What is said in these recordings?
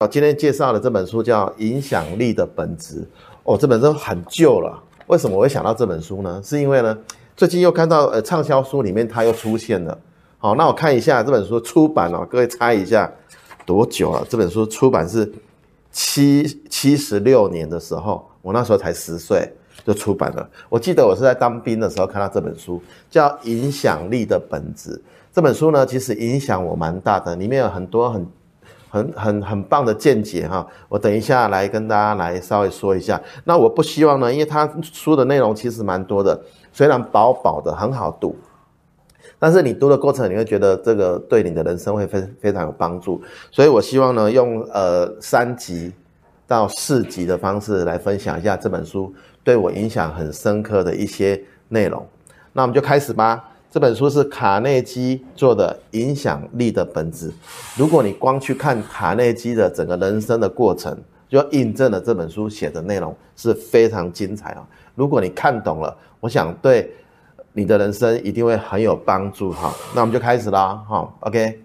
我今天介绍的这本书叫《影响力的本质》哦，这本书很旧了。为什么我会想到这本书呢？是因为呢，最近又看到呃畅销书里面它又出现了。好，那我看一下这本书出版哦，各位猜一下多久了？这本书出版是七七十六年的时候，我那时候才十岁就出版了。我记得我是在当兵的时候看到这本书，叫《影响力的本质》。这本书呢，其实影响我蛮大的，里面有很多很。很很很棒的见解哈，我等一下来跟大家来稍微说一下。那我不希望呢，因为他书的内容其实蛮多的，虽然薄薄的很好读，但是你读的过程你会觉得这个对你的人生会非非常有帮助。所以我希望呢，用呃三集到四集的方式来分享一下这本书对我影响很深刻的一些内容。那我们就开始吧。这本书是卡内基做的《影响力的本质》。如果你光去看卡内基的整个人生的过程，就印证了这本书写的内容是非常精彩啊！如果你看懂了，我想对你的人生一定会很有帮助哈。那我们就开始啦哈，OK。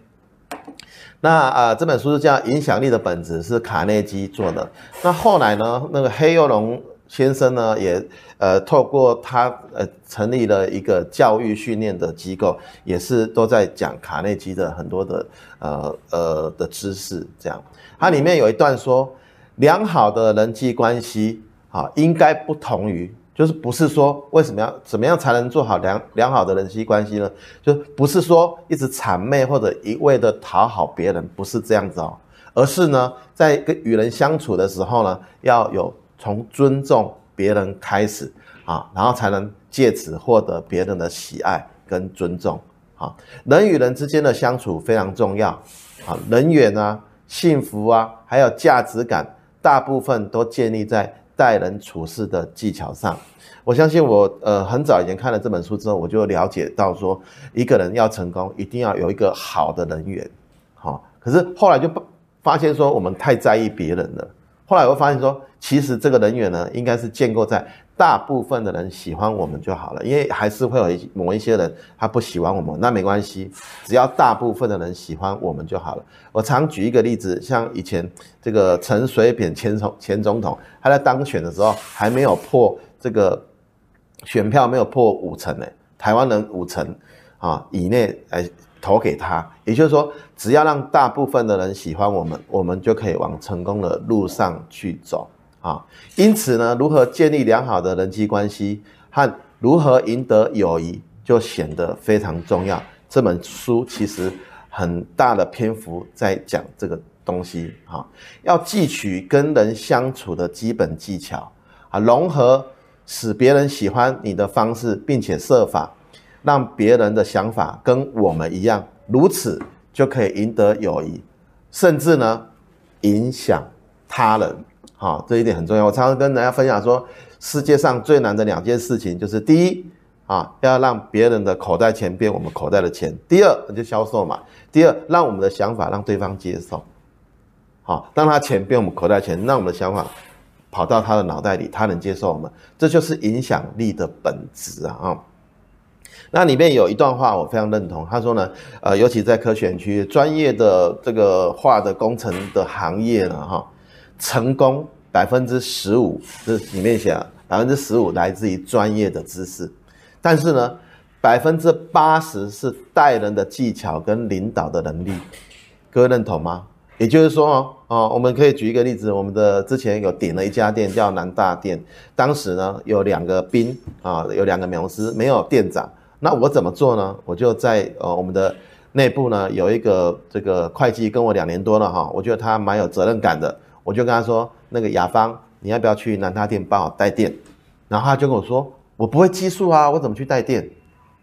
那啊，这本书是叫《影响力的本质》，是卡内基做的。那后来呢，那个黑幼龙。先生呢，也呃透过他呃成立了一个教育训练的机构，也是都在讲卡内基的很多的呃呃的知识。这样，它里面有一段说，良好的人际关系啊，应该不同于，就是不是说为什么要怎么样才能做好良良好的人际关系呢？就不是说一直谄媚或者一味的讨好别人，不是这样子哦，而是呢，在跟与人相处的时候呢，要有。从尊重别人开始啊，然后才能借此获得别人的喜爱跟尊重啊。人与人之间的相处非常重要啊，人缘啊、幸福啊，还有价值感，大部分都建立在待人处事的技巧上。我相信我呃很早以前看了这本书之后，我就了解到说，一个人要成功，一定要有一个好的人缘。好，可是后来就发现说，我们太在意别人了。后来我发现说，其实这个人缘呢，应该是建构在大部分的人喜欢我们就好了，因为还是会有一某一些人他不喜欢我们，那没关系，只要大部分的人喜欢我们就好了。我常举一个例子，像以前这个陈水扁前总前总统，他在当选的时候还没有破这个选票没有破 五成呢，台湾人五成啊以内哎。投给他，也就是说，只要让大部分的人喜欢我们，我们就可以往成功的路上去走啊。因此呢，如何建立良好的人际关系和如何赢得友谊，就显得非常重要。这本书其实很大的篇幅在讲这个东西啊，要汲取跟人相处的基本技巧啊，融合使别人喜欢你的方式，并且设法。让别人的想法跟我们一样，如此就可以赢得友谊，甚至呢，影响他人。好，这一点很重要。我常常跟大家分享说，世界上最难的两件事情，就是第一啊，要让别人的口袋钱变我们口袋的钱；第二，就销售嘛；第二，让我们的想法让对方接受。好，当他钱变我们口袋钱，让我们的想法跑到他的脑袋里，他能接受我们，这就是影响力的本质啊。那里面有一段话，我非常认同。他说呢，呃，尤其在科学区专业的这个化的工程的行业呢，哈，成功百分之十五，这里面写百分之十五来自于专业的知识，但是呢，百分之八十是带人的技巧跟领导的能力。各位认同吗？也就是说哦，哦，我们可以举一个例子，我们的之前有点了一家店叫南大店，当时呢有两个兵啊，有两个美容师，没有店长。那我怎么做呢？我就在呃我们的内部呢有一个这个会计跟我两年多了哈，我觉得他蛮有责任感的，我就跟他说，那个雅芳，你要不要去南大店帮我带店？然后他就跟我说，我不会技术啊，我怎么去带店？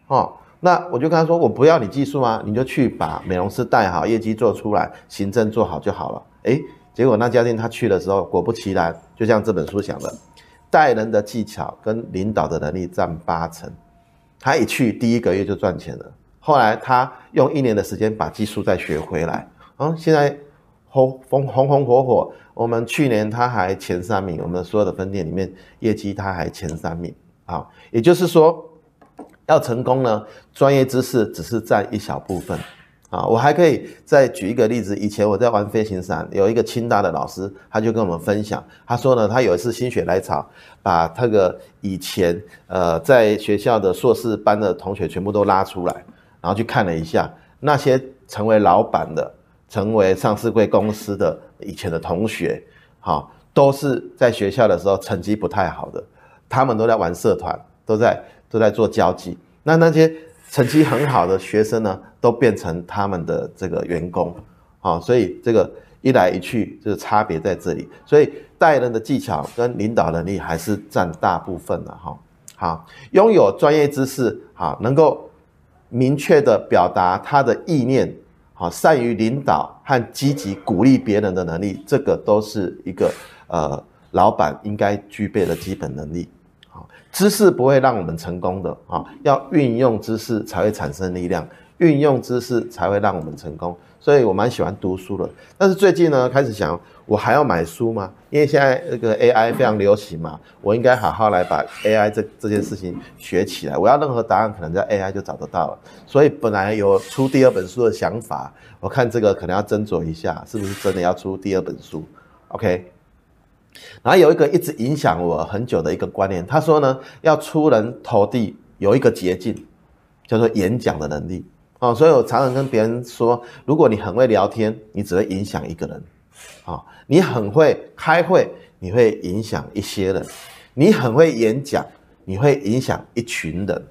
哦，那我就跟他说，我不要你技术啊，你就去把美容师带好，业绩做出来，行政做好就好了。诶，结果那家店他去的时候，果不其然，就像这本书讲的，带人的技巧跟领导的能力占八成。他一去第一个月就赚钱了，后来他用一年的时间把技术再学回来，啊，现在红红红红火火。我们去年他还前三名，我们所有的分店里面业绩他还前三名啊。也就是说，要成功呢，专业知识只是占一小部分啊，我还可以再举一个例子。以前我在玩飞行伞，有一个清大的老师，他就跟我们分享，他说呢，他有一次心血来潮，把那个以前呃在学校的硕士班的同学全部都拉出来，然后去看了一下那些成为老板的、成为上市贵公司的以前的同学，好，都是在学校的时候成绩不太好的，他们都在玩社团，都在都在做交际，那那些。成绩很好的学生呢，都变成他们的这个员工，啊，所以这个一来一去就是差别在这里。所以带人的技巧跟领导能力还是占大部分的哈。好，拥有专业知识，好，能够明确的表达他的意念，好，善于领导和积极鼓励别人的能力，这个都是一个呃老板应该具备的基本能力。知识不会让我们成功的啊，要运用知识才会产生力量，运用知识才会让我们成功。所以我蛮喜欢读书的，但是最近呢，开始想，我还要买书吗？因为现在这个 AI 非常流行嘛，我应该好好来把 AI 这这件事情学起来。我要任何答案，可能在 AI 就找得到了。所以本来有出第二本书的想法，我看这个可能要斟酌一下，是不是真的要出第二本书？OK。然后有一个一直影响我很久的一个观念，他说呢，要出人头地有一个捷径，叫做演讲的能力。啊。所以我常常跟别人说，如果你很会聊天，你只会影响一个人。啊；你很会开会，你会影响一些人；你很会演讲，你会影响一群人。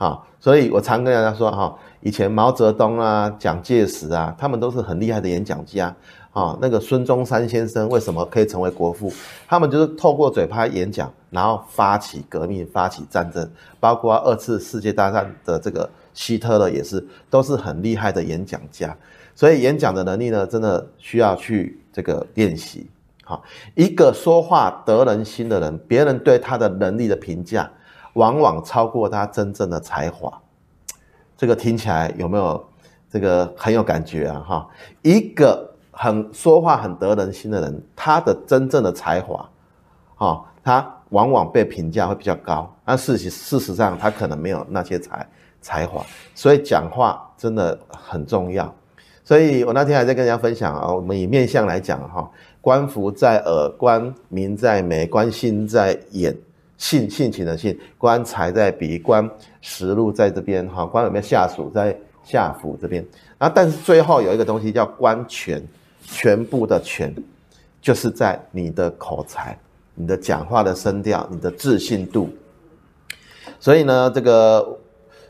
啊。所以我常跟大家说哈，以前毛泽东啊、蒋介石啊，他们都是很厉害的演讲家。啊，那个孙中山先生为什么可以成为国父？他们就是透过嘴巴演讲，然后发起革命、发起战争，包括二次世界大战的这个希特勒也是，都是很厉害的演讲家。所以演讲的能力呢，真的需要去这个练习。好，一个说话得人心的人，别人对他的能力的评价，往往超过他真正的才华。这个听起来有没有这个很有感觉啊？哈，一个。很说话很得人心的人，他的真正的才华，哈，他往往被评价会比较高。但事实事实上，他可能没有那些才才华。所以讲话真的很重要。所以我那天还在跟大家分享啊，我们以面相来讲哈，观福在耳，观名在眉，观心在眼，性性情的性，官财在鼻，官食禄在这边哈，官有没有下属在下府这边。然后但是最后有一个东西叫官权。全部的权，就是在你的口才、你的讲话的声调、你的自信度。所以呢，这个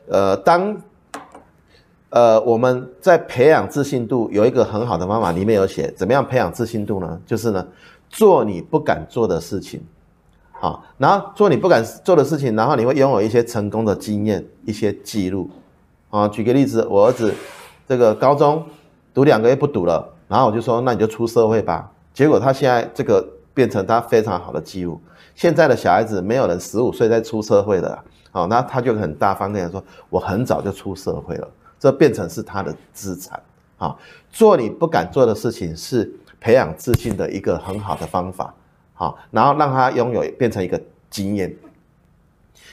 呃，当呃我们在培养自信度，有一个很好的方法，里面有写怎么样培养自信度呢？就是呢，做你不敢做的事情，好，然后做你不敢做的事情，然后你会拥有一些成功的经验、一些记录。啊，举个例子，我儿子这个高中读两个月不读了。然后我就说，那你就出社会吧。结果他现在这个变成他非常好的记录。现在的小孩子没有人十五岁再出社会的，好，那他就很大方跟人说，我很早就出社会了，这变成是他的资产。好，做你不敢做的事情是培养自信的一个很好的方法。好，然后让他拥有变成一个经验。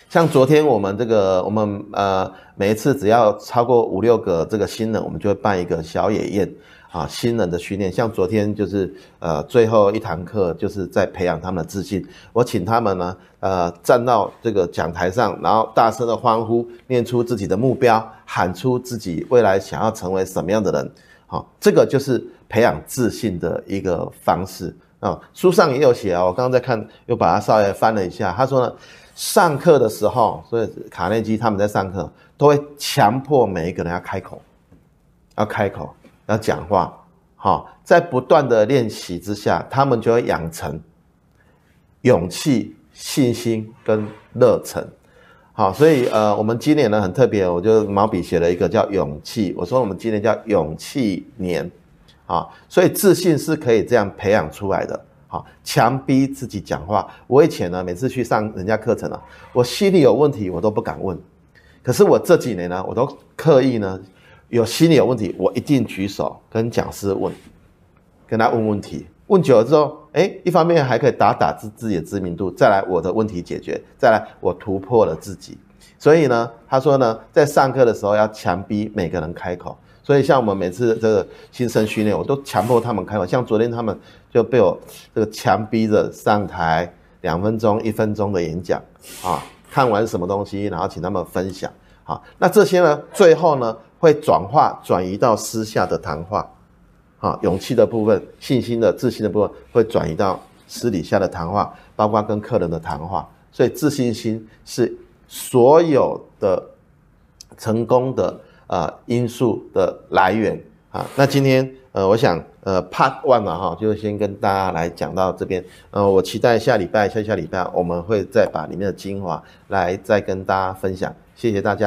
像昨天我们这个，我们呃每一次只要超过五六个这个新人，我们就会办一个小野宴。啊，新人的训练，像昨天就是呃最后一堂课，就是在培养他们的自信。我请他们呢，呃站到这个讲台上，然后大声的欢呼，念出自己的目标，喊出自己未来想要成为什么样的人。好，这个就是培养自信的一个方式啊。书上也有写啊，我刚刚在看，又把它稍微翻了一下。他说呢，上课的时候，所以卡内基他们在上课都会强迫每一个人要开口，要开口。要讲话，好，在不断的练习之下，他们就会养成勇气、信心跟热忱，好，所以呃，我们今年呢很特别，我就毛笔写了一个叫勇气，我说我们今年叫勇气年，啊，所以自信是可以这样培养出来的，好，强逼自己讲话。我以前呢，每次去上人家课程啊，我心里有问题，我都不敢问，可是我这几年呢，我都刻意呢。有心里有问题，我一定举手跟讲师问，跟他问问题。问久了之后，哎，一方面还可以打打自自己的知名度，再来我的问题解决，再来我突破了自己。所以呢，他说呢，在上课的时候要强逼每个人开口。所以像我们每次这个新生训练，我都强迫他们开会。像昨天他们就被我这个强逼着上台两分钟、一分钟的演讲啊，看完什么东西，然后请他们分享。好，那这些呢，最后呢会转化转移到私下的谈话。啊，勇气的部分、信心的、自信的部分会转移到私底下的谈话，包括跟客人的谈话。所以自信心是所有的成功的呃因素的来源啊。那今天呃，我想呃 Part One 嘛哈，就先跟大家来讲到这边。呃，我期待下礼拜、下下礼拜我们会再把里面的精华来再跟大家分享。谢谢大家。